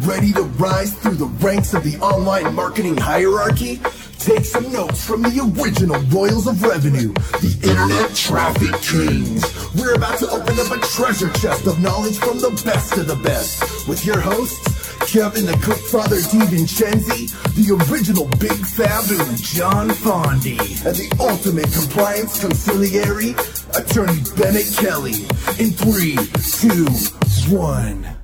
Ready to rise through the ranks of the online marketing hierarchy? Take some notes from the original Royals of Revenue, the Internet Traffic Kings. We're about to open up a treasure chest of knowledge from the best of the best with your hosts, Kevin the Click Father DiVincenzi, the original Big Fabu John Fondi, and the ultimate compliance consigliere, Attorney Bennet Kelley. In three, two, one.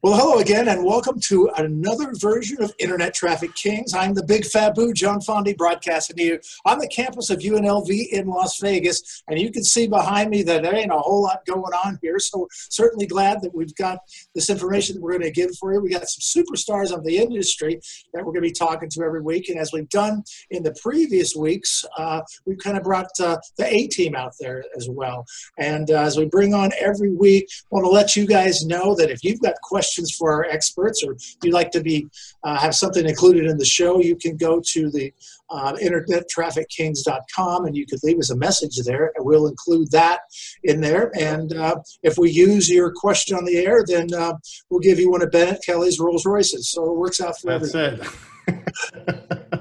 Well, hello again, and welcome to another version of Internet Traffic Kings. I'm the big Fabu, John Fondi, broadcasting to you on the campus of UNLV in Las Vegas. And you can see behind me that there ain't a whole lot going on here. So, certainly glad that we've got this information that we're going to give for you. We got some superstars of the industry that we're going to be talking to every week. And as we've done in the previous weeks, uh, we've kind of brought uh, the A team out there as well. And uh, as we bring on every week, I want to let you guys know that if you've got questions, questions for our experts, or you'd like to be uh, have something included in the show, you can go to the uh, internettraffickings.com and you could leave us a message there, and we'll include that in there. And uh, if we use your question on the air, then uh, we'll give you one of Bennet Kelley's Rolls Royces. So it works out for That's everyone. it.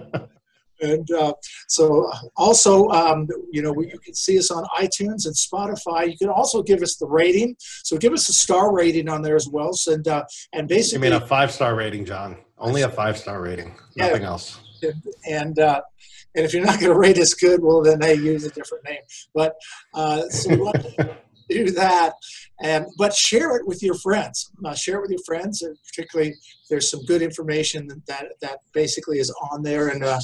And uh, so, also, um, you know, you can see us on iTunes and Spotify. You can also give us the rating. So, give us a star rating on there as well. So, and uh, and You mean a five star rating, John? Only a five star rating. Yeah. Nothing else. and uh, and if you're not going to rate us good, well, then hey, use a different name. But uh, so we want to do that, and but share it with your friends. Uh, share it with your friends, and particularly there's some good information that that basically is on there. And uh,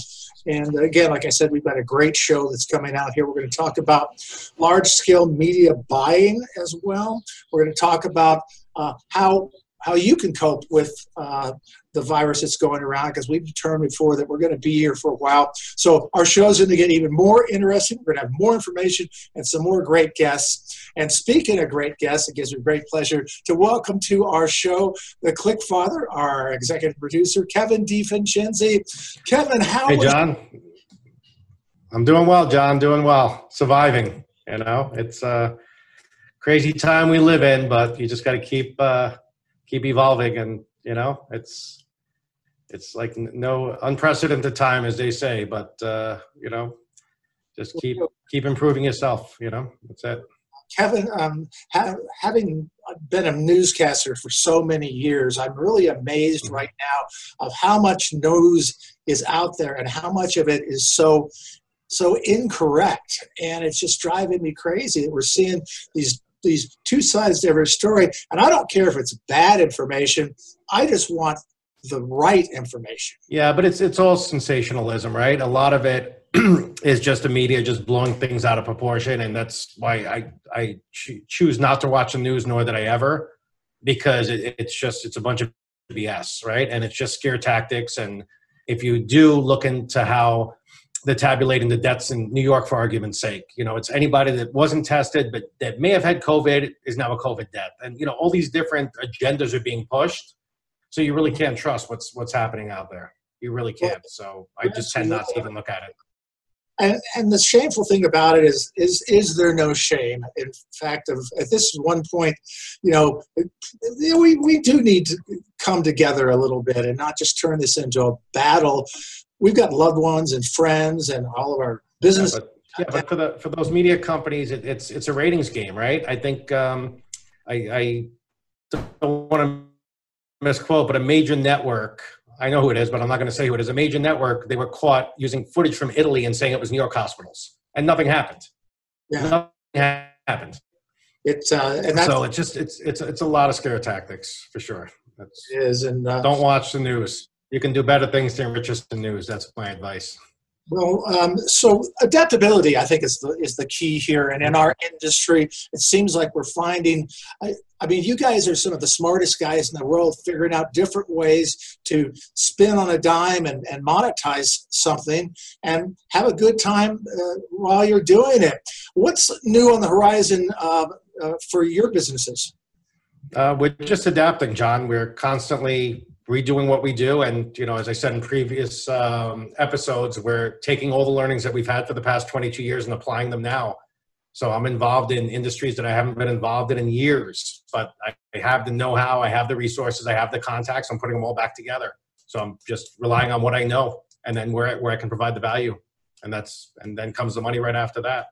and again, like I said, we've got a great show that's coming out here. We're going to talk about large scale media buying as well. We're going to talk about uh, how how you can cope with uh, the virus that's going around because we've determined before that we're going to be here for a while. So our show's going to get even more interesting. We're going to have more information and some more great guests. And speaking of great guests, it gives me great pleasure to welcome to our show the Click Father, our executive producer, Kevin DiVincenzi. Kevin, how Hey, John. I'm doing well, John. Doing well. Surviving. You know, it's a crazy time we live in, but you just got to keep uh, keep evolving, and you know, it's it's like no unprecedented time, as they say. But uh, you know, just keep keep improving yourself. You know, that's it. Kevin, um, ha- having been a newscaster for so many years, I'm really amazed right now of how much news is out there and how much of it is so so incorrect, and it's just driving me crazy that we're seeing these these two sides to every story. And I don't care if it's bad information. I just want the right information. Yeah, but it's it's all sensationalism, right? A lot of it is just the media just blowing things out of proportion, and that's why I I cho- choose not to watch the news, nor that I ever, because it, it's just it's a bunch of BS, right? And it's just scare tactics. And if you do look into how they're tabulating the deaths in New York, for argument's sake, you know, it's anybody that wasn't tested but that may have had COVID is now a COVID death, and you know, all these different agendas are being pushed. So you really can't trust what's what's happening out there. You really can't. So I just tend not to even look at it. and and the shameful thing about it is is is there no shame in fact of at this one point you know we we do need to come together a little bit and not just turn this into a battle we've got loved ones and friends and all of our business Yeah, but, yeah, but for the for those media companies, it, it's it's a ratings game, right? I think um, I, I don't want to misquote, but a major network. I know who it is, but I'm not going to say who it is. A major network. They were caught using footage from Italy and saying it was New York hospitals, and nothing happened. Yeah. Nothing happened. it's uh and that's So it's just it's it's it's a lot of scare tactics for sure. That's, it is and uh, don't watch the news. You can do better things to enrich the news. That's my advice. Well, um, so adaptability, I think, is the is the key here. And in our industry, it seems like we're finding. I, I mean, you guys are some of the smartest guys in the world, figuring out different ways to spin on a dime and, and monetize something, and have a good time uh, while you're doing it. What's new on the horizon uh, uh, for your businesses? Uh, we're just adapting, John. We're constantly redoing what we do, and you know, as I said in previous um, episodes, we're taking all the learnings that we've had for the past 22 years and applying them now. So I'm involved in industries that I haven't been involved in in years, but I have the know-how, I have the resources, I have the contacts. I'm putting them all back together. So I'm just relying on what I know, and then where where I can provide the value, and that's and then comes the money right after that.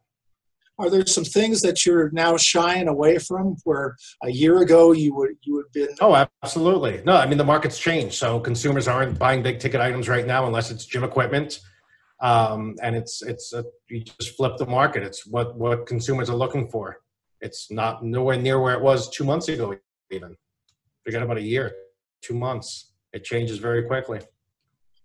Are there some things that you're now shying away from where a year ago you would you would been? Oh, absolutely. No, I mean the market's changed, so consumers aren't buying big ticket items right now unless it's gym equipment um, and it's it's a, you just flip the market. It's what what consumers are looking for. It's not nowhere near where it was two months ago. Even forget about a year, two months. It changes very quickly.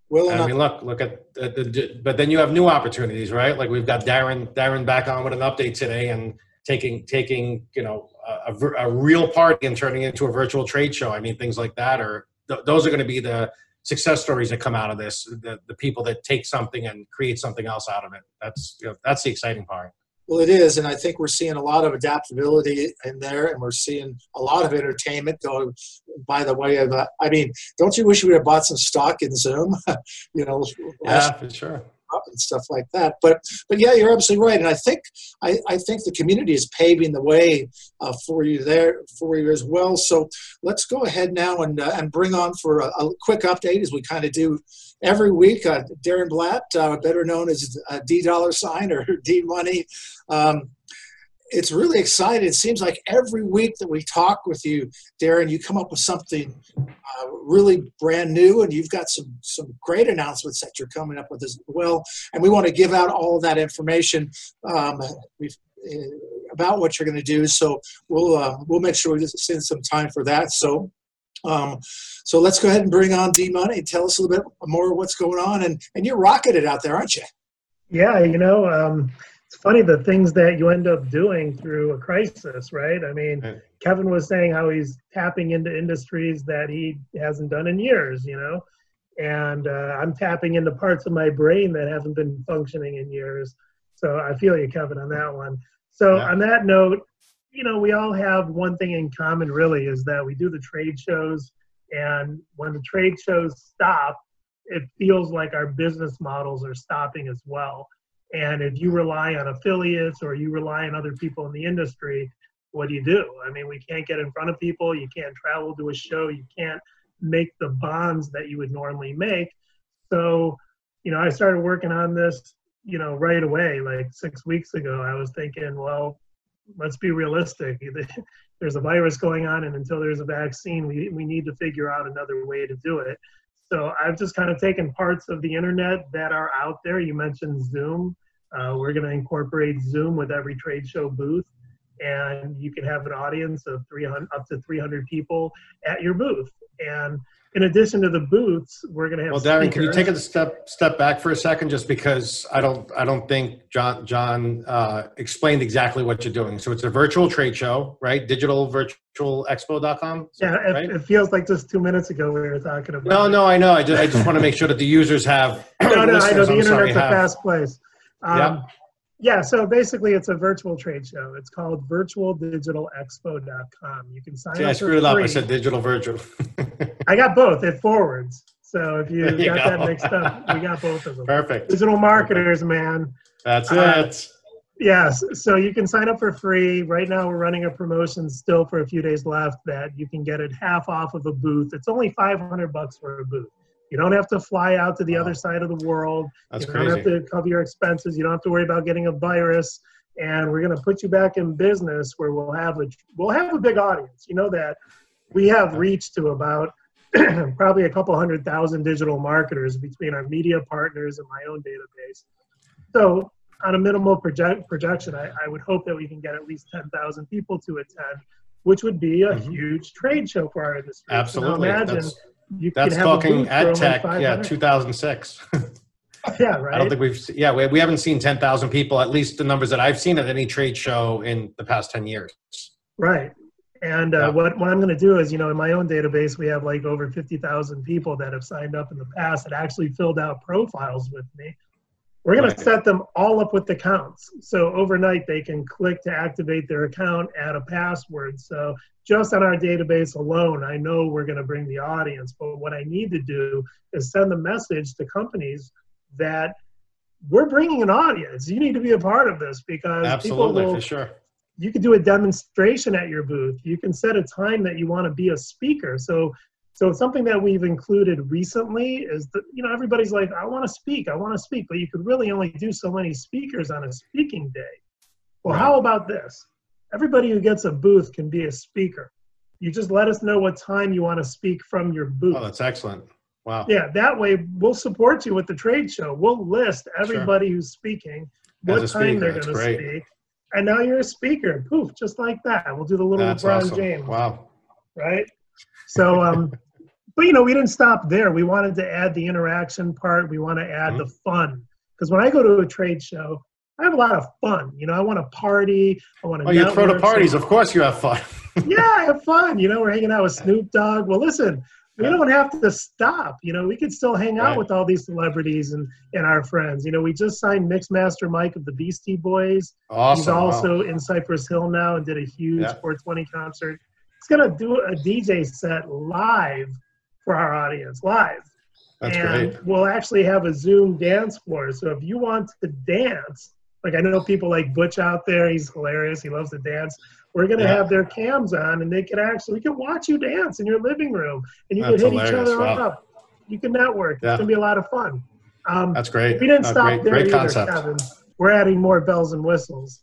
Well, I mean, look, look at the, the, but then you have new opportunities, right? Like we've got Darren Darren back on with an update today and taking taking you know a, a, a real party and turning it into a virtual trade show. I mean, things like that are th- those are going to be the success stories that come out of this the, the people that take something and create something else out of it. That's you know, that's the exciting part. Well it is and i think we're seeing a lot of adaptability in there and we're seeing a lot of entertainment going by the way of uh, i mean don't you wish we would have bought some stock in zoom? You know yeah for sure up and stuff like that. But but yeah, you're absolutely right, and I think I, I think the community is paving the way uh, for you there for you as well. So let's go ahead now and uh, and bring on for a, a quick update as we kind of do every week. Uh, Darren Blatt, uh, better known as uh, D Dollar Sign or D Money. Um, it's really exciting. It seems like every week that we talk with you, Darren, you come up with something uh, really brand new, and you've got some some great announcements that you're coming up with as well. And we want to give out all that information um, uh, about what you're going to do. So we'll uh, we'll make sure we just send some time for that. So. Um, so let's go ahead and bring on D Money. Tell us a little bit more of what's going on, and and you're it out there, aren't you? Yeah, you know, um, it's funny the things that you end up doing through a crisis, right? I mean, right. Kevin was saying how he's tapping into industries that he hasn't done in years, you know, and uh, I'm tapping into parts of my brain that haven't been functioning in years. So I feel you, Kevin, on that one. So yeah. on that note, you know, we all have one thing in common, really, is that we do the trade shows, and when the trade shows stop, it feels like our business models are stopping as well and if you rely on affiliates or you rely on other people in the industry, what do you do? I mean, we can't get in front of people. You can't travel to a show. You can't make the bonds that you would normally make. So, you know, I started working on this, you know, right away, like six weeks ago. I was thinking, well, let's be realistic. There's a virus going on, and until there's a vaccine, we, we need to figure out another way to do it. So I've just kind of taken parts of the internet that are out there. You mentioned Zoom. Uh, we're going to incorporate Zoom with every trade show booth, and you can have an audience of 300 up to 300 people at your booth. And in addition to the booths, we're going to have. Well, Darren, can you take a step step back for a second, just because I don't I don't think John John uh, explained exactly what you're doing. So it's a virtual trade show, right? Digital virtual expo.com. Yeah, it, right? it feels like just two minutes ago we were talking about. No, no, I know. I just I just want to make sure that the users have. no, no, I know the I'm internet's sorry, a have, fast place. Um, yeah. Yeah, so basically it's a virtual trade show. It's called virtualdigitalexpo.com. You can sign See, up. I screwed it up. I said digital virtual. I got both. It forwards. So if you, you got go. that mixed up, we got both of them. Perfect. Digital marketers, man. That's uh, it. Yes. So you can sign up for free. Right now we're running a promotion still for a few days left that you can get it half off of a booth. It's only 500 bucks for a booth. You don't have to fly out to the other side of the world. That's you don't crazy. have to cover your expenses. You don't have to worry about getting a virus. And we're going to put you back in business where we'll have a we'll have a big audience. You know that we have reached to about probably a couple hundred thousand digital marketers between our media partners and my own database. So on a minimal project, projection, I, I would hope that we can get at least 10,000 people to attend, which would be a mm-hmm. huge trade show for our industry. Absolutely. So imagine That's- you That's talking ad tech, yeah, 2006. yeah, right. I don't think we've, yeah, we, we haven't seen 10,000 people, at least the numbers that I've seen at any trade show in the past 10 years. Right. And uh, yeah. what, what I'm going to do is, you know, in my own database, we have like over 50,000 people that have signed up in the past that actually filled out profiles with me. We're going right. to set them all up with accounts. So overnight, they can click to activate their account, add a password. So just on our database alone, I know we're going to bring the audience. But what I need to do is send the message to companies that we're bringing an audience. You need to be a part of this because absolutely people will, for sure. You can do a demonstration at your booth. You can set a time that you want to be a speaker. So, so something that we've included recently is that you know everybody's like, I want to speak, I want to speak, but you could really only do so many speakers on a speaking day. Well, right. how about this? Everybody who gets a booth can be a speaker. You just let us know what time you want to speak from your booth. Oh, that's excellent. Wow. Yeah, that way we'll support you with the trade show. We'll list everybody sure. who's speaking, what time speaker, they're going to speak, and now you're a speaker. Poof, just like that. We'll do the little that's LeBron awesome. James. Wow. Right. So, um, but you know, we didn't stop there. We wanted to add the interaction part. We want to add mm-hmm. the fun because when I go to a trade show, I have a lot of fun. You know, I want to party. I want to. Oh, you throw the parties. So, of course, you have fun. yeah, I have fun. You know, we're hanging out with Snoop Dogg. Well, listen, we don't have to stop. You know, we could still hang out right. with all these celebrities and, and our friends. You know, we just signed Mixmaster Mike of the Beastie Boys. Awesome. He's also wow. in Cypress Hill now and did a huge yeah. 420 concert. He's going to do a DJ set live for our audience, live. That's and great. we'll actually have a Zoom dance floor. So if you want to dance, like I know people like Butch out there, he's hilarious. He loves to dance. We're gonna yeah. have their cams on, and they can actually we can watch you dance in your living room, and you That's can hit each other wow. up. You can network. Yeah. It's gonna be a lot of fun. Um, That's great. We didn't stop great, there great either, concept. Kevin. We're adding more bells and whistles.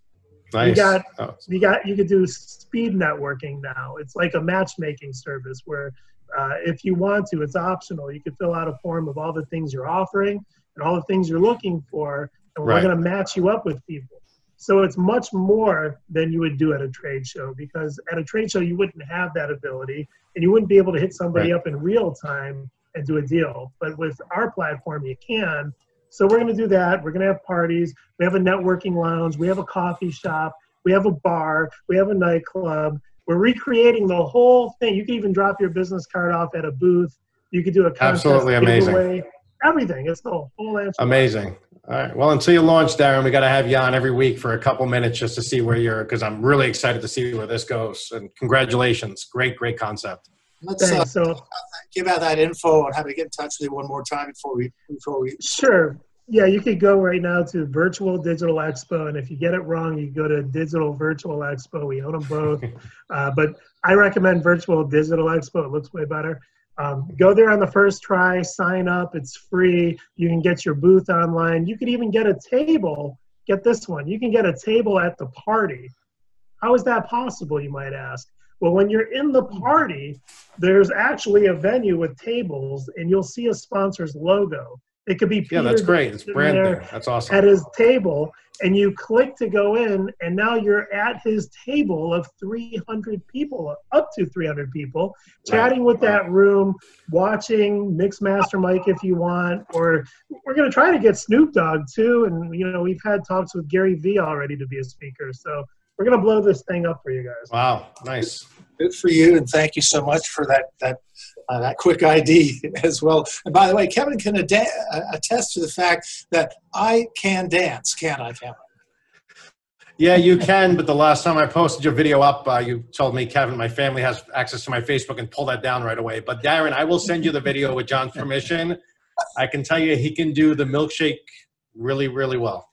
Nice. You got oh. you got you could do speed networking now. It's like a matchmaking service where uh, if you want to, it's optional. You can fill out a form of all the things you're offering and all the things you're looking for, and we're right. going to match you up with people. So it's much more than you would do at a trade show because at a trade show you wouldn't have that ability and you wouldn't be able to hit somebody right. up in real time and do a deal. But with our platform, you can. So we're going to do that. We're going to have parties. We have a networking lounge. We have a coffee shop. We have a bar. We have a nightclub. We're recreating the whole thing. You can even drop your business card off at a booth. You could do a contest absolutely amazing. Giveaway. Everything. It's the whole answer. Amazing. All right. Well, until you launch, Darren, we got to have you on every week for a couple minutes just to see where you're, because I'm really excited to see where this goes. And congratulations. Great, great concept. Let's uh, so, give out that info on how to get in touch with you one more time before we before we. Sure. Yeah, you could go right now to Virtual Digital Expo, and if you get it wrong, you go to Digital Virtual Expo. We own them both, uh, but I recommend Virtual Digital Expo. It looks way better. Um, go there on the first try, sign up, it's free. You can get your booth online. You could even get a table. Get this one you can get a table at the party. How is that possible, you might ask? Well, when you're in the party, there's actually a venue with tables, and you'll see a sponsor's logo. It could be Peter yeah, that's great. It's brand there. That's awesome. At his table, and you click to go in, and now you're at his table of 300 people, up to 300 people, chatting right. with that room, watching Mixmaster Mike if you want, or we're going to try to get Snoop Dogg too. And you know, we've had talks with Gary Vee already to be a speaker, so we're going to blow this thing up for you guys. Wow, nice. Good for you, and thank you so much for that that uh, that quick ID as well. And by the way, Kevin can ad- uh, attest to the fact that I can dance, can't I, Kevin? Yeah, you can. But the last time I posted your video up, uh, you told me, Kevin, my family has access to my Facebook and pull that down right away. But Darren, I will send you the video with John's permission. I can tell you he can do the milkshake really, really well.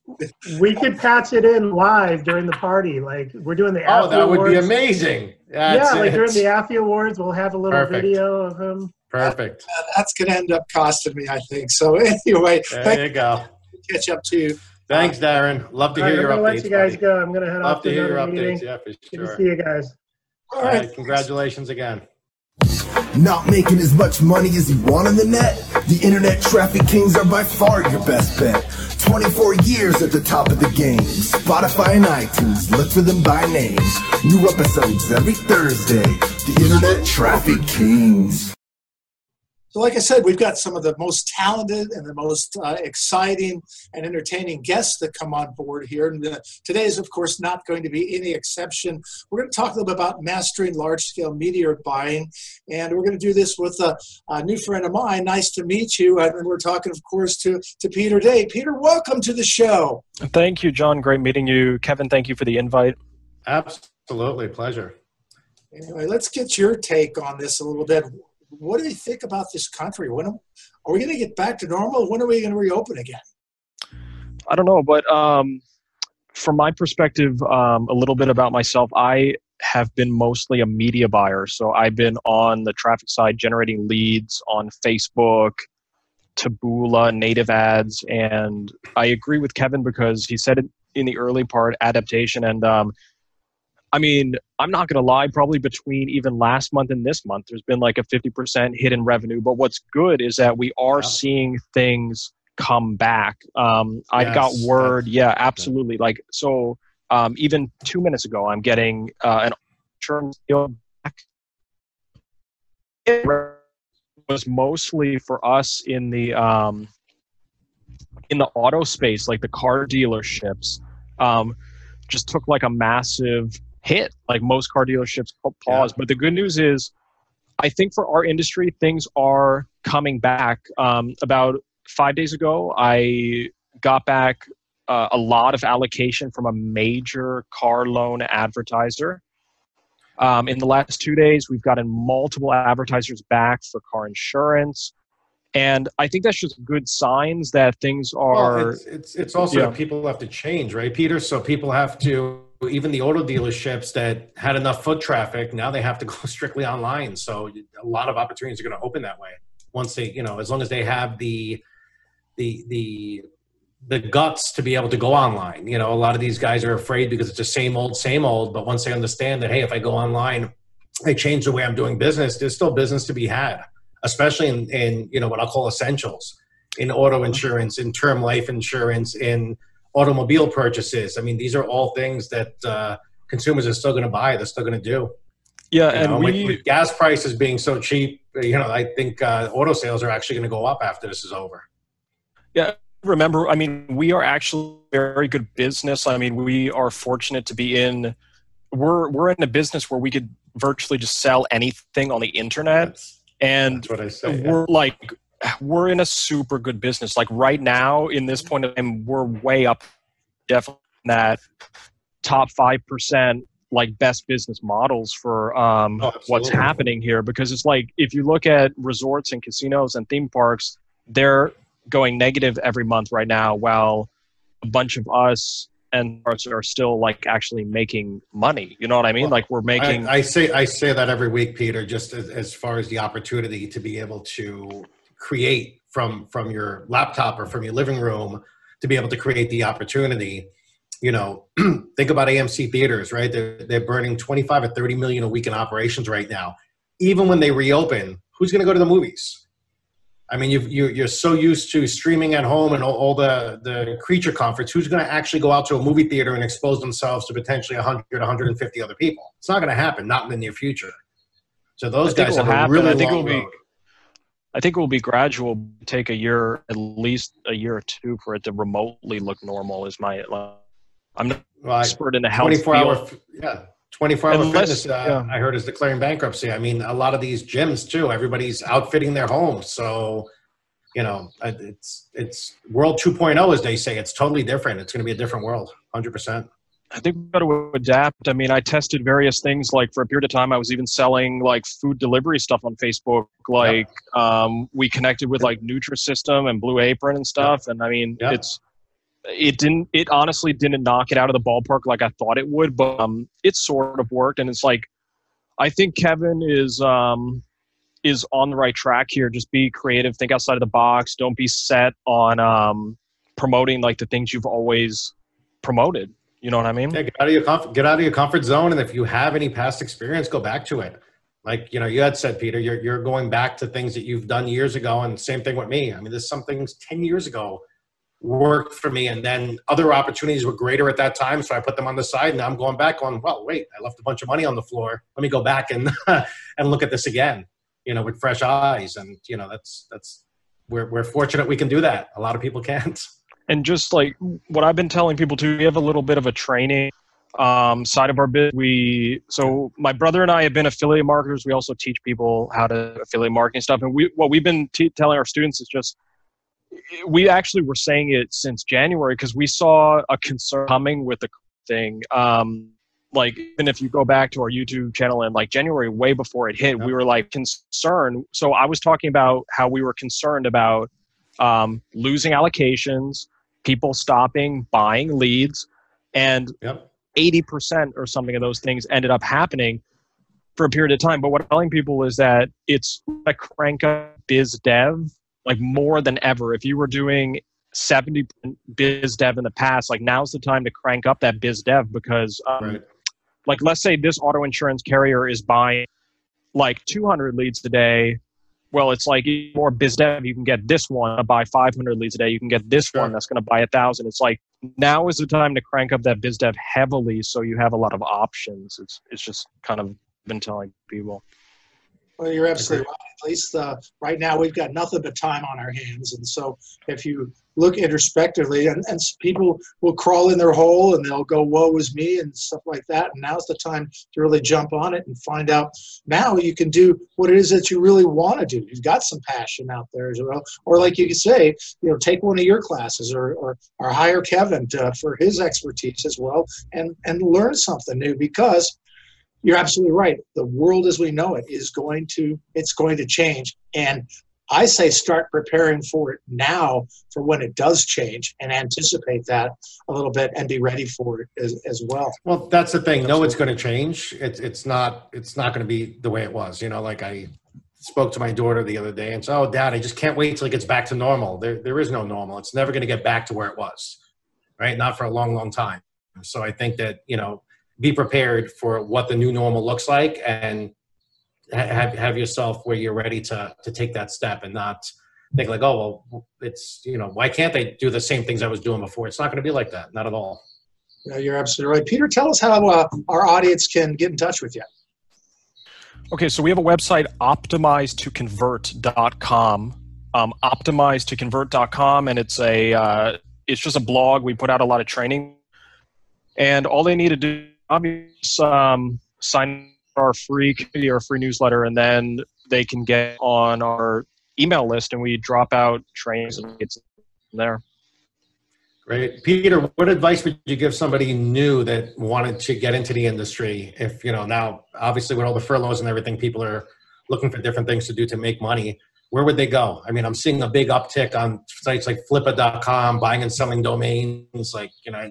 We could patch it in live during the party. Like we're doing the. Oh, that would be amazing. That's yeah, like it. during the Affy Awards, we'll have a little Perfect. video of him. Perfect. That, that's going to end up costing me, I think. So anyway, there you go. Catch up to you. Thanks, Darren. Love to hear right, your updates. Let you guys buddy. go. I'm going to head Love off to to hear your meeting. updates. Yeah, for sure. Good to see you guys. All right. All right. Congratulations again. Not making as much money as you want on the net? The internet traffic kings are by far your best bet. 24 years at the top of the game. Spotify and iTunes, look for them by name. New episodes every Thursday. The Internet Traffic Kings. So, like I said, we've got some of the most talented and the most uh, exciting and entertaining guests that come on board here. And uh, today is, of course, not going to be any exception. We're going to talk a little bit about mastering large scale media buying. And we're going to do this with a, a, new friend of mine. Nice to meet you. And we're talking, of course, to, to Peter Day. Peter, welcome to the show. Thank you, John. Great meeting you. Kevin, thank you for the invite. Absolutely. Pleasure. Anyway, let's get your take on this a little bit what do you think about this country? When are we going to get back to normal? When are we going to reopen again? I don't know, but um, from my perspective, um, a little bit about myself. I have been mostly a media buyer, so I've been on the traffic side, generating leads on Facebook, Taboola, native ads, and I agree with Kevin because he said it in the early part, adaptation, and um, I mean, I'm not going to lie, probably between even last month and this month, there's been like a 50% hit in revenue. But what's good is that we are seeing things come back. Um, I yes, got word, yeah, absolutely. Like, so um, even two minutes ago, I'm getting uh, an insurance deal back. It was mostly for us in the um, in the auto space, like the car dealerships. Um, just took like a massive hit like most car dealerships pause yeah. but the good news is i think for our industry things are coming back um, about five days ago i got back uh, a lot of allocation from a major car loan advertiser um, in the last two days we've gotten multiple advertisers back for car insurance and I think that's just good signs that things are. Well, it's, it's, it's also yeah. people have to change, right, Peter? So people have to even the auto dealerships that had enough foot traffic now they have to go strictly online. So a lot of opportunities are going to open that way. Once they you know as long as they have the the the the guts to be able to go online. You know a lot of these guys are afraid because it's the same old same old. But once they understand that hey if i go online i change the way i'm doing business there's still business to be had. Especially in, in you know what i'll call essentials. In auto insurance in term life insurance in automobile purchases. I mean, these are all things that uh, consumers are still going to buy. They're still going to do. Yeah, you and know, we, with, with, gas prices being so cheap, you know, I think uh, auto sales are actually going to go up after this is over. Yeah, remember, I mean, we are actually very good business. I mean, we are fortunate to be in. We're we're in a business where we could virtually just sell anything on the internet, that's, and that's what I say. We're yeah. like we're in a super good business. Like right now, in this point of time, we're way up, definitely in that top five percent like best business models for um, oh, what's happening here. Because it's like if you look at resorts and casinos and theme parks, they're going negative every month right now, while a bunch of us and are still like actually making money. You know what I mean? Well, like we're making. I, I, say I say that every week, Peter. Just as, as far as the opportunity to be able to create from from your laptop or from your living room to be able to create the opportunity. You know think about amc theaters right? They're, they're burning 25 or 30 million a week in operations right now. Even when they reopen who's going to go to the movies? I mean you you're so used to streaming at home and all, all the, the creature comforts who's going to actually go out to a movie theater and expose themselves to potentially 100 150 other people? It's not going to happen not in the near future. So those guys have happen. a really I think long it'll be, I think it will be gradual. Take a year, at least a year or two, for it to remotely look normal. Is my I'm not well, expert in the health 24 field. hour, yeah, 24 hour Unless, fitness. Uh, yeah. I heard is declaring bankruptcy. I mean, a lot of these gyms too. Everybody's outfitting their homes, so you know, it's it's world 2.0 as they say. It's totally different. It's going to be a different world, 100. percent I think we've got to adapt. I mean, I tested various things. Like for a period of time, I was even selling like food delivery stuff on Facebook. Like um, we connected with like Nutrisystem and Blue Apron and stuff. And I mean, it's it didn't. It honestly didn't knock it out of the ballpark like I thought it would, but um, it sort of worked. And it's like, I think Kevin is um, is on the right track here. Just be creative, think outside of the box. Don't be set on um, promoting like the things you've always promoted you know what I mean? Yeah, get out of your get out of your comfort zone, and if you have any past experience, go back to it. Like you know, you had said, Peter, you're you're going back to things that you've done years ago, and same thing with me. I mean, there's some things ten years ago worked for me, and then other opportunities were greater at that time, so I put them on the side. Now I'm going back on. Well, wait, I left a bunch of money on the floor. Let me go back and and look at this again. You know, with fresh eyes, and you know, that's that's we're we're fortunate we can do that. A lot of people can't and just like what I've been telling people too, we have a little bit of a training um, side of our business. We so my brother and I have been affiliate marketers. We also teach people how to affiliate marketing stuff. And we what we've been t- telling our students is just we actually were saying it since January because we saw a concern coming with the thing. Um, like even if you go back to our YouTube channel in like January, way before it hit, we were like concerned. So I was talking about how we were concerned about um, losing allocations, people stopping buying leads, and Yep. 80% or something of those things ended up happening for a period of time. But what I'm telling people is that it's a crank up biz dev like more than ever. If you were doing 70 biz dev in the past, like now's the time to crank up that biz dev because, um, Right. like, let's say this auto insurance carrier is buying like 200 leads a day. Well, it's like more biz dev. You can get this one to buy 500 leads a day. You can get this one that's going to buy a thousand. It's like now is the time to crank up that biz dev heavily so you have a lot of options. It's it's just kind of been telling people. Well, you're absolutely right. At least uh, right now we've got nothing but time on our hands, and so if you look introspectively, and, and people will crawl in their hole and they'll go, "Woe is me" and stuff like that. And now's the time to really jump on it and find out. Now you can do what it is that you really want to do. You've got some passion out there as well, or like you could say, you know, take one of your classes or or, or hire Kevin to, for his expertise as well, and and learn something new because you're absolutely right. The world as we know it is going to it's going to change, and I say start preparing for it now for when it does change, and anticipate that a little bit and be ready for it as, as well. Well, that's the thing. No, it's going to change. It's it's not it's not going to be the way it was. You know, like I spoke to my daughter the other day and said, "Oh, Dad, I just can't wait till it gets back to normal." There there is no normal. It's never going to get back to where it was, right? Not for a long, long time. So I think that you know, be prepared for what the new normal looks like, and have have yourself where you're ready to to take that step and not think like, "Oh, well, it's you know, why can't they do the same things I was doing before?" It's not going to be like that. Not at all. Yeah, you're absolutely right. Peter, tell us how uh, our audience can get in touch with you. Okay, so we have a website, optimizetoconvert.com. Um, optimizetoconvert.com, and it's a uh, it's just a blog. We put out a lot of training, and all they need to do is um, sign our free community or free newsletter, and then they can get on our email list, and we drop out trainings and it's there. Great. Peter, what advice would you give somebody new that wanted to get into the industry? If, you know, now obviously with all the furloughs and everything, people are looking for different things to do to make money. Where would they go? I mean, I'm seeing a big uptick on sites like flippa.com, buying and selling domains. Like, you know,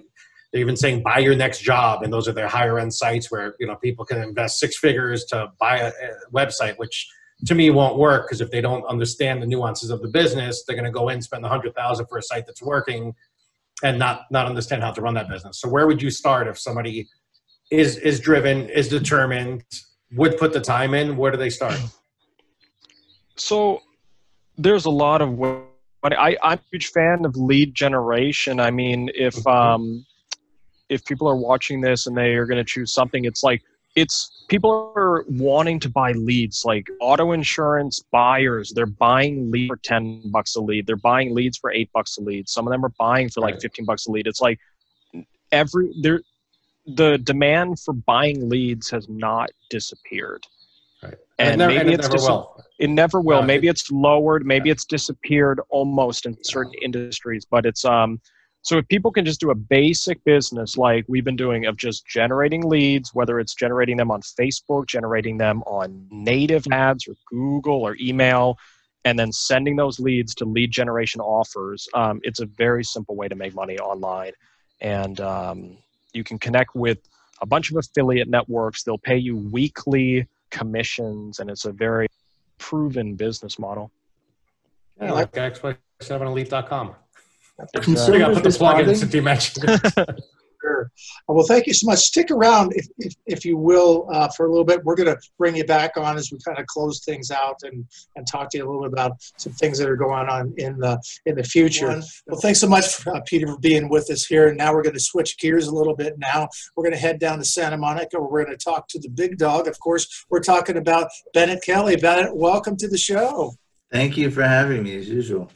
they're even saying buy your next job. And those are their higher end sites where, you know, people can invest six figures to buy a, a website, which to me won't work because if they don't understand the nuances of the business, they're going to go in, spend a hundred thousand for a site that's working and not not understand how to run that business. So where would you start if somebody is is driven, is determined, would put the time in? Where do they start? So there's a lot of but I, I'm a huge fan of lead generation. I mean, if Mhm. um, if people are watching this and they are going to choose something, it's like it's people are wanting to buy leads, like auto insurance buyers. They're buying leads for ten bucks a lead. They're buying leads for eight bucks a lead. Some of them are buying for like Right. fifteen bucks a lead. It's like every there, the demand for buying leads has not disappeared. Right. And, it never, maybe and it it's never dis- will. it never will. Uh, maybe it- it's lowered. Maybe it's disappeared almost in certain industries. But it's um. So if people can just do a basic business like we've been doing of just generating leads, whether it's generating them on Facebook, generating them on native ads or Google or email, and then sending those leads to lead generation offers, um, it's a very simple way to make money online. And um, you can connect with a bunch of affiliate networks. They'll pay you weekly commissions, and it's a very proven business model. Yeah, like x7elite.com. I got Consumers put the plug in responding. since you mentioned it. Sure. Well, thank you so much. Stick around, if, if, if you will, uh, for a little bit. We're going to bring you back on as we kind of close things out and, and talk to you a little bit about some things that are going on in the in the future. Well, thanks so much, uh, Peter, for being with us here. And now we're going to switch gears a little bit. Now we're going to head down to Santa Monica. Where we're going to talk to the big dog. Of course, we're talking about Bennet Kelley. Bennet, welcome to the show. Thank you for having me, as usual.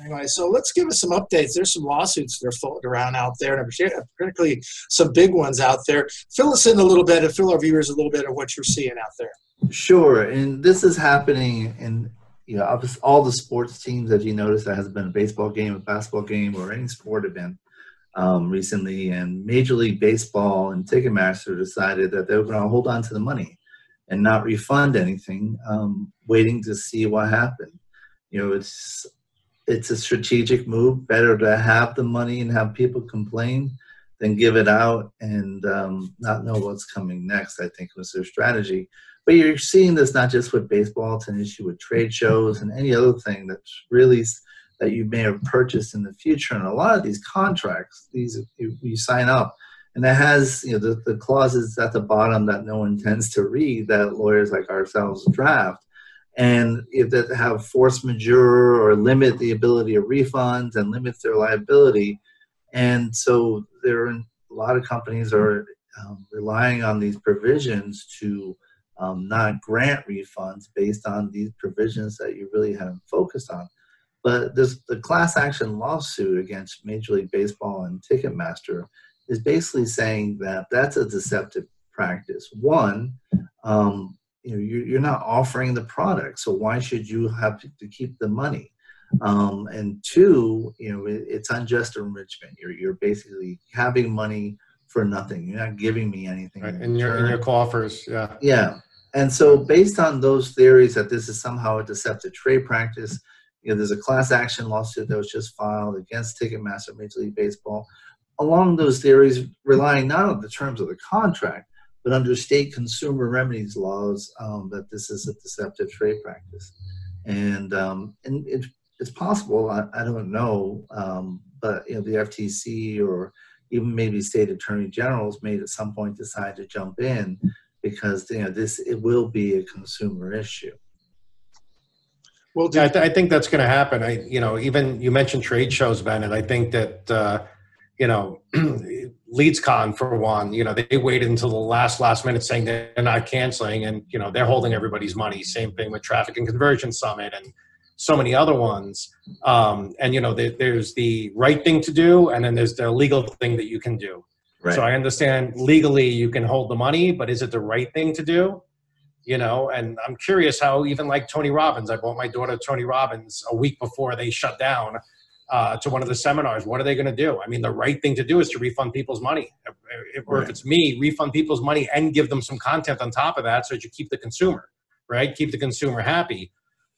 Anyway, so let's give us some updates. There's some lawsuits that are floating around out there, and particularly some big ones out there. Fill us in a little bit and fill our viewers a little bit of what you're seeing out there. Sure, and this is happening in you know all the sports teams that you notice that has been a baseball game, a basketball game, or any sport event um, recently. And Major League Baseball and Ticketmaster decided that they were going to hold on to the money and not refund anything, um, waiting to see what happened. You know, it's it's a strategic move. Better to have the money and have people complain than give it out and um, not know what's coming next. I think was their strategy. But you're seeing this not just with baseball; it's an issue with trade shows and any other thing that's really that you may have purchased in the future. And a lot of these contracts, these you, you sign up, and it has you know the, the clauses at the bottom that no one tends to read that lawyers like ourselves draft and if that have force majeure or limit the ability of refunds and limits their liability. And so there are a lot of companies are um, relying on these provisions to um, not grant refunds based on these provisions that you really haven't focused on. But this, the class action lawsuit against major league baseball and ticketmaster is basically saying that that's a deceptive practice. One um, you know you're not offering the product so why should you have to keep the money? Um, and two you know it, it's unjust enrichment. You're, you're basically having money for nothing. You're not giving me anything right. in, in your in your coffers yeah. Yeah. And so based on those theories that this is somehow a deceptive trade practice you know there's a class action lawsuit that was just filed against ticketmaster major league baseball. Along those theories relying not on the terms of the contract but under state consumer remedies laws, um, that this is a deceptive trade practice. And, um, and it, it's possible, I, I don't know, um, but you know, the FTC or even maybe state attorney generals may at some point decide to jump in because you know this it will be a consumer issue. Well, yeah, I, th- I, think that's going to happen. I, you know, even you mentioned trade shows, Ben, and I think that uh, you know, LeadsCon for one, you know, they waited until the last last minute saying they're not canceling, and you know they're holding everybody's money. Same thing with Traffic and Conversion Summit and so many other ones. Um, and you know, there, there's the right thing to do, and then there's the legal thing that you can do. Right. So I understand legally you can hold the money, but is it the right thing to do? You know, and I'm curious how even like Tony Robbins, I bought my daughter Tony Robbins a week before they shut down uh, to one of the seminars. What are they going to do? I mean, the right thing to do is to refund people's money, if, or right. if it's me, refund people's money and give them some content on top of that, so that you keep the consumer, right? Keep the consumer happy.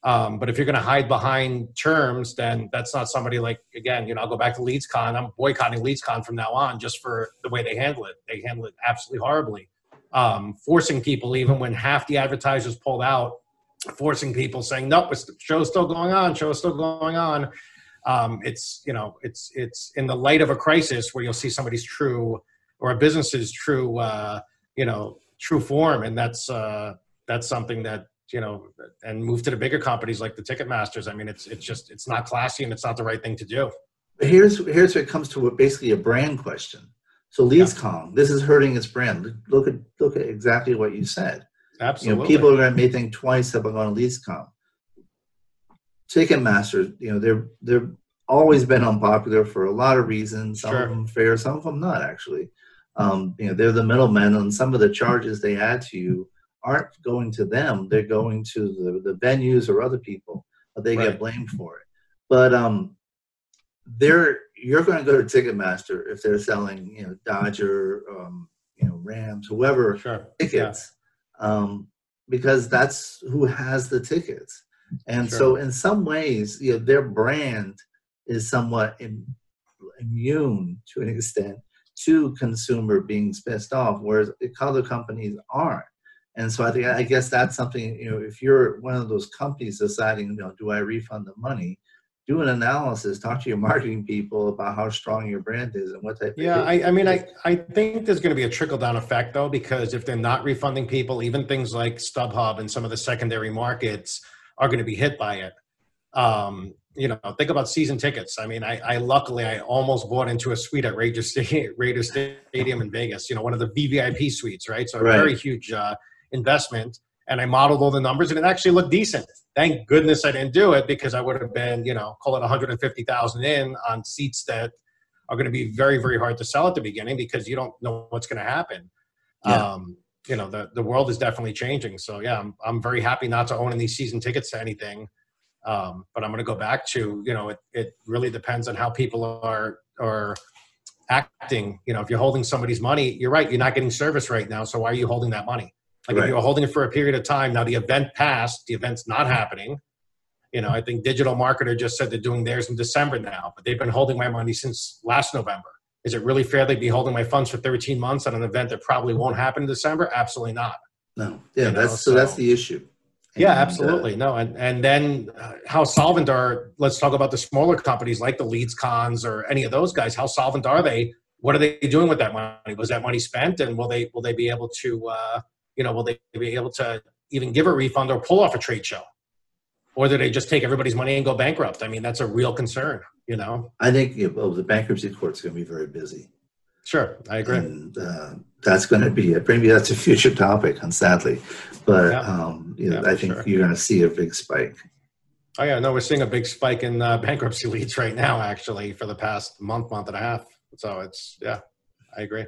Um, but if you're going to hide behind terms, then that's not somebody like again. You know, I'll go back to LeadsCon. I'm boycotting LeadsCon from now on just for the way they handle it. They handle it absolutely horribly, um, forcing people even when half the advertisers pulled out, forcing people saying, "Nope, the show's still going on. Show's still going on." Um, it's you know it's it's in the light of a crisis where you'll see somebody's true or a business's true uh, you know true form, and that's uh, that's something that you know and move to the bigger companies like the Ticketmasters. I mean, it's it's just it's not classy and it's not the right thing to do. Here's here's where it comes to basically a brand question. So LeadsCon, yeah. this is hurting its brand. Look at look at exactly what you said. Absolutely. You know, people are going to may think twice about going to LeadsCon. Ticketmaster, you know, they're they're always been unpopular for a lot of reasons. Some sure. of them fair, some of them not actually. Um, you know, they're the middlemen, and some of the charges they add to you aren't going to them; they're going to the, the venues or other people. But they right. get blamed for it. But um, they're you're going to go to Ticketmaster if they're selling, you know, Dodger, um, you know, Rams, whoever sure. tickets, yeah. um, because that's who has the tickets. And sure. so, in some ways, you know, their brand is somewhat Im- immune to an extent to consumer being pissed off, whereas other companies aren't. And so, I think I guess that's something you know. If you're one of those companies deciding, you know, do I refund the money? do an analysis talk to your marketing people about how strong your brand is and what type yeah I, I, mean I, I think there's going to be a trickle down effect though because if they're not refunding people even things like stubhub and some of the secondary markets are going to be hit by it. Um, you know, think about season tickets. I mean, I, I luckily I almost bought into a suite at Raiders Stadium, in Vegas. You know, one of the VVIP suites, right? So a right. very huge uh, investment. And I modeled all the numbers, and it actually looked decent. Thank goodness I didn't do it because I would have been, you know, call it 150,000 in on seats that are going to be very, very hard to sell at the beginning because you don't know what's going to happen. Yeah. Um, you know the the world is definitely changing. So yeah, I'm I'm very happy not to own any season tickets to anything. Um, but I'm going to go back to you know it it really depends on how people are are acting. You know, if you're holding somebody's money, you're right. You're not getting service right now. So why are you holding that money? Like right. if you're holding it for a period of time, now the event passed, the event's not happening. You know, I think Digital Marketer just said they're doing theirs in December now, but they've been holding my money since last November. Is it really fair they'd be holding my funds for 13 months at an event that probably won't happen in December? Absolutely not. No, yeah, You know, that's so, that's the issue. Yeah, And, uh, absolutely. No, and and then uh, how solvent are? Let's talk about the smaller companies like the Leads Cons or any of those guys. How solvent are they? What are they doing with that money? Was that money spent? And will they will they be able to? Uh, you know, will they be able to even give a refund or pull off a trade show? Or do they just take everybody's money and go bankrupt? I mean, that's a real concern. You know. I think you know, the bankruptcy court's going to be very busy. Sure, I agree. And uh, that's going to be, maybe that's a future topic, and sadly. But, Yeah. um, you know, Yeah, I think sure. you're going to see a big spike. Oh yeah, no, we're seeing a big spike in uh, bankruptcy leads right now, actually, for the past month, month and a half. So it's yeah, I agree.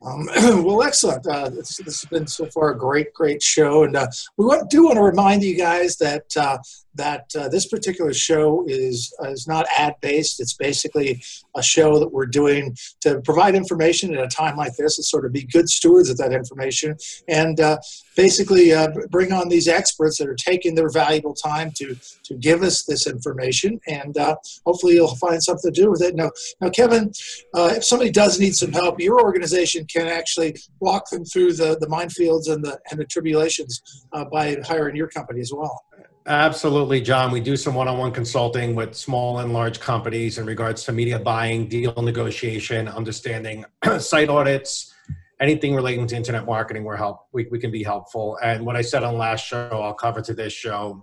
Um, well, excellent. Uh, this, this has been so far a great, great show, and uh, we want, do want to remind you guys that uh, that uh, this particular show is is not ad based. It's basically a show that we're doing to provide information at a time like this, and sort of be good stewards of that information, and uh, basically uh, bring on these experts that are taking their valuable time to to give us this information, and uh, hopefully you'll find something to do with it. Now, now, Kevin, uh, if somebody does need some help, your organization can actually walk them through the, the minefields and the and the tribulations uh, by hiring your company as well. Absolutely, John. We do some one-on-one consulting with small and large companies in regards to media buying, deal negotiation, understanding site audits, anything relating to internet marketing. We're help. We, we can be helpful. And what I said on last show, I'll cover to this show.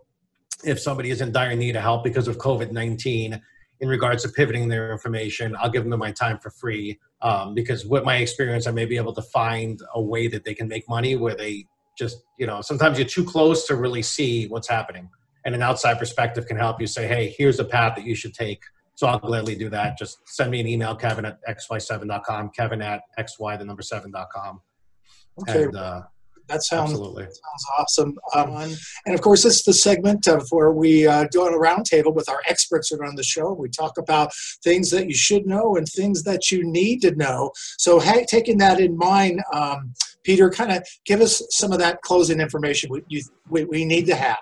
If somebody is in dire need of help because of COVID nineteen, in regards to pivoting their information, I'll give them my time for free. Um, because with my experience, I may be able to find a way that they can make money where they just you know sometimes you're too close to really see what's happening and an outside perspective can help you say hey here's a path that you should take so i'll gladly do that just send me an email kevin at xy7.com kevin at xy the number 7.com Okay, and uh, that sounds absolutely sounds awesome. Um, and of course, this is the segment of where we uh, on a roundtable with our experts that are on the show. We talk about things that you should know and things that you need to know. So, hey, taking that in mind, um, Peter, kind of give us some of that closing information we, you, we, we need to have.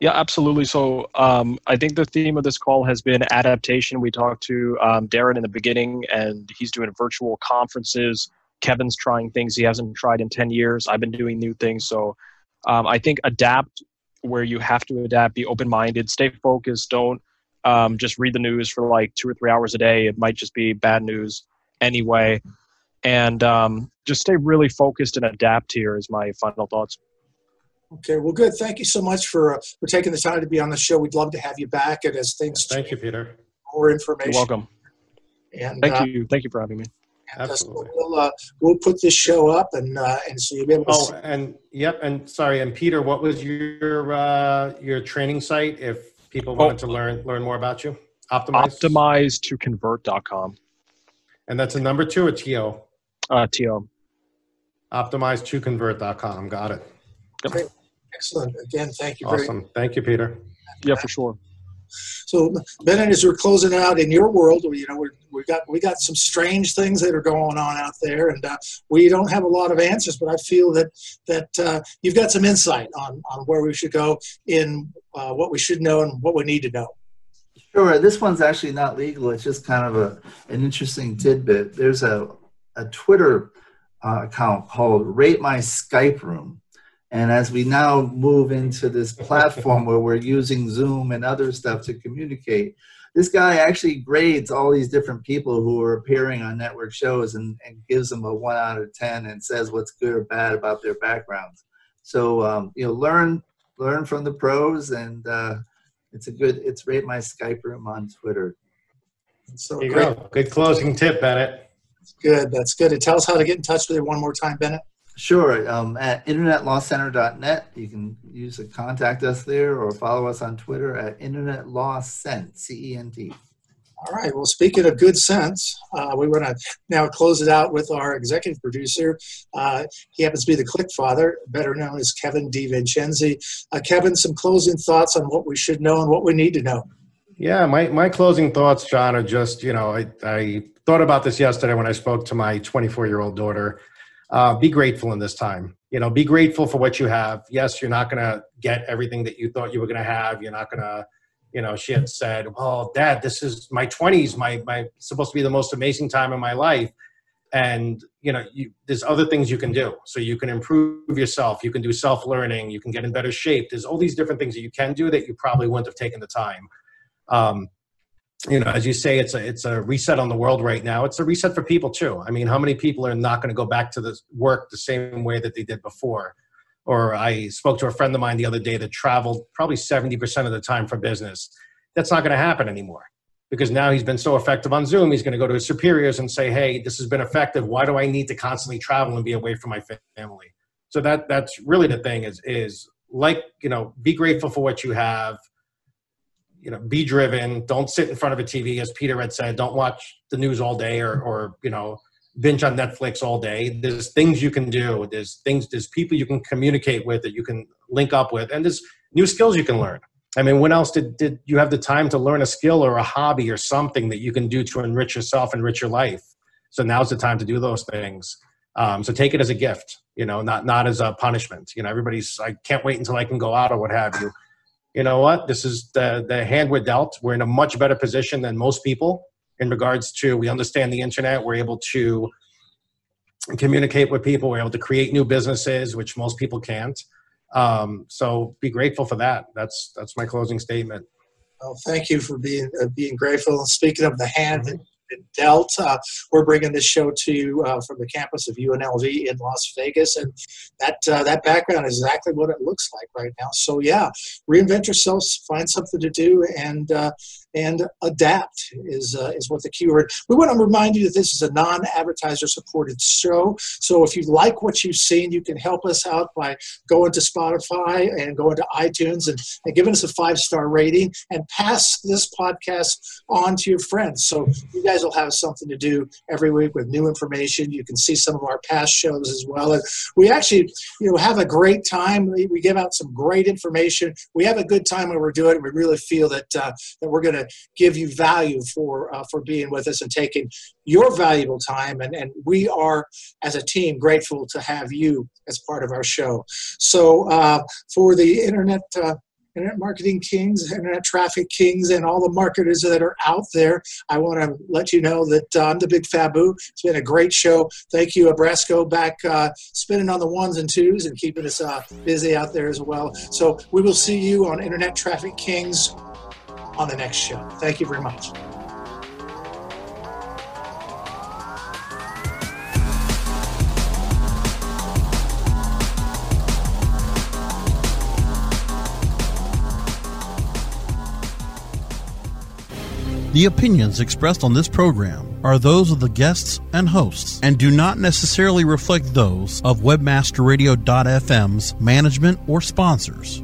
Yeah, absolutely. So um, I think the theme of this call has been adaptation. We talked to um, Darren in the beginning, and he's doing virtual conferences. Kevin's trying things he hasn't tried in 10 years. I've been doing new things. So um, I think adapt where you have to adapt, be open minded, stay focused. Don't um, just read the news for like two or three hours a day. It might just be bad news anyway. And um, just stay really focused and adapt here, is my final thoughts. Okay, well, good. Thank you so much for uh, for taking the time to be on the show. We'd love to have you back, and as things thank you peter more information You're information. welcome. And Thank uh, you. Thank you for having me. Absolutely. we'll uh, we'll put this show up, and uh, and so you'll be able to. oh see and yep and sorry and peter what was your uh, your training site if people wanted to learn learn more about you optimize Optimize to convert.com. and that's a number two or to Uh, TO. optimize to convert.com got it Excellent. Again, thank you very awesome thank you peter Yeah, for sure. So, Bennet, as we're closing out in your world, you know, we're, we got we got some strange things that are going on out there, and uh, we don't have a lot of answers. But I feel that that uh, you've got some insight on on where we should go in uh, what we should know and what we need to know. Sure. This one's actually not legal. It's just kind of a an interesting tidbit. There's a a Twitter uh, account called Rate My Skype Room, and as we now move into this platform where we're using Zoom and other stuff to communicate, this guy actually grades all these different people who are appearing on network shows and, and gives them a one out of ten and says what's good or bad about their backgrounds. So um, you know, learn learn from the pros and. Uh, it's a good. It's rate my Skype room on Twitter. So There you great, go. Good closing tip, Bennet. Good. That's good. And tell us how to get in touch with you one more time, Bennet. Sure. Um, at internetlawcenter.net, you can use to contact us there or follow us on Twitter at internetlawcent. C E N T. All right. Well, speaking of good sense, uh, we want to now close it out with our executive producer. Uh, he happens to be the Click Father, better known as Kevin DiVincenzi. Uh, Kevin, some closing thoughts on what we should know and what we need to know. Yeah, my, my closing thoughts, John, are just, you know, I, I thought about this yesterday when I spoke to my 24 year old daughter. uh, be grateful in this time. You know, be grateful for what you have. Yes, you're not going to get everything that you thought you were going to have. You're not going to, you know, she had said, "Well, Dad, this is my 20s. My my supposed to be the most amazing time in my life." And you know, you, there's other things you can do. So you can improve yourself. You can do self learning. You can get in better shape. There's all these different things that you can do that you probably wouldn't have taken the time. Um, you know, as you say, it's a it's a reset on the world right now. It's a reset for people too. I mean, how many people are not going to go back to the work the same way that they did before? Or I spoke to a friend of mine the other day that traveled probably seventy percent of the time for business. That's not going to happen anymore because now he's been so effective on Zoom. He's going to go to his superiors and say, "Hey, this has been effective. Why do I need to constantly travel and be away from my family?" So that that's really the thing is is like you know, be grateful for what you have you know be driven. Don't sit in front of a tv as peter had said. Don't watch the news all day or or you know binge on netflix all day. There's things you can do. There's things there's people you can communicate with that you can link up with. And there's new skills you can learn. I mean when else did, did you have the time to learn a skill or a hobby or something that you can do to enrich yourself enrich your life? So now's the time to do those things. Um, so take it as a gift you know not not as a punishment. You know everybody's i can't wait until i can go out or what have you you know what, this is the, the hand we're dealt. We're in a much better position than most people in regards to we understand the internet. We're able to communicate with people. We're able to create new businesses, which most people can't. Um, so be grateful for that. That's that's my closing statement. Well, thank you for being uh, being grateful. Speaking of the hand, mm-hmm dealt. Uh, we're bringing this show to you uh, from the campus of UNLV in Las Vegas, and that uh, that background is exactly what it looks like right now. So yeah, reinvent yourself, find something to do, and uh, and adapt is uh, is what the keyword. We want to remind you that this is a non-advertiser supported show. So if you like what you've seen, you can help us out by going to Spotify and going to iTunes and, and giving us a five star rating and pass this podcast on to your friends. So you guys will have something to do every week with new information. You can see some of our past shows as well. And we actually, you know, have a great time. We, give out some great information. We have a good time when we're doing it. We really feel that uh, that we're going give you value for uh, for being with us and taking your valuable time. And, and we are, as a team, grateful to have you as part of our show. So uh, for the internet. Uh, internet marketing kings, internet traffic kings, and all the marketers that are out there. I want to let you know that uh, I'm the big Fabu. It's been a great show. Thank you, Abrasco, back uh, spinning on the ones and twos and keeping us uh, busy out there as well. So we will see you on Internet Traffic Kings on the next show. Thank you very much. The opinions expressed on this program are those of the guests and hosts and do not necessarily reflect those of webmasterradio.fm's management or sponsors.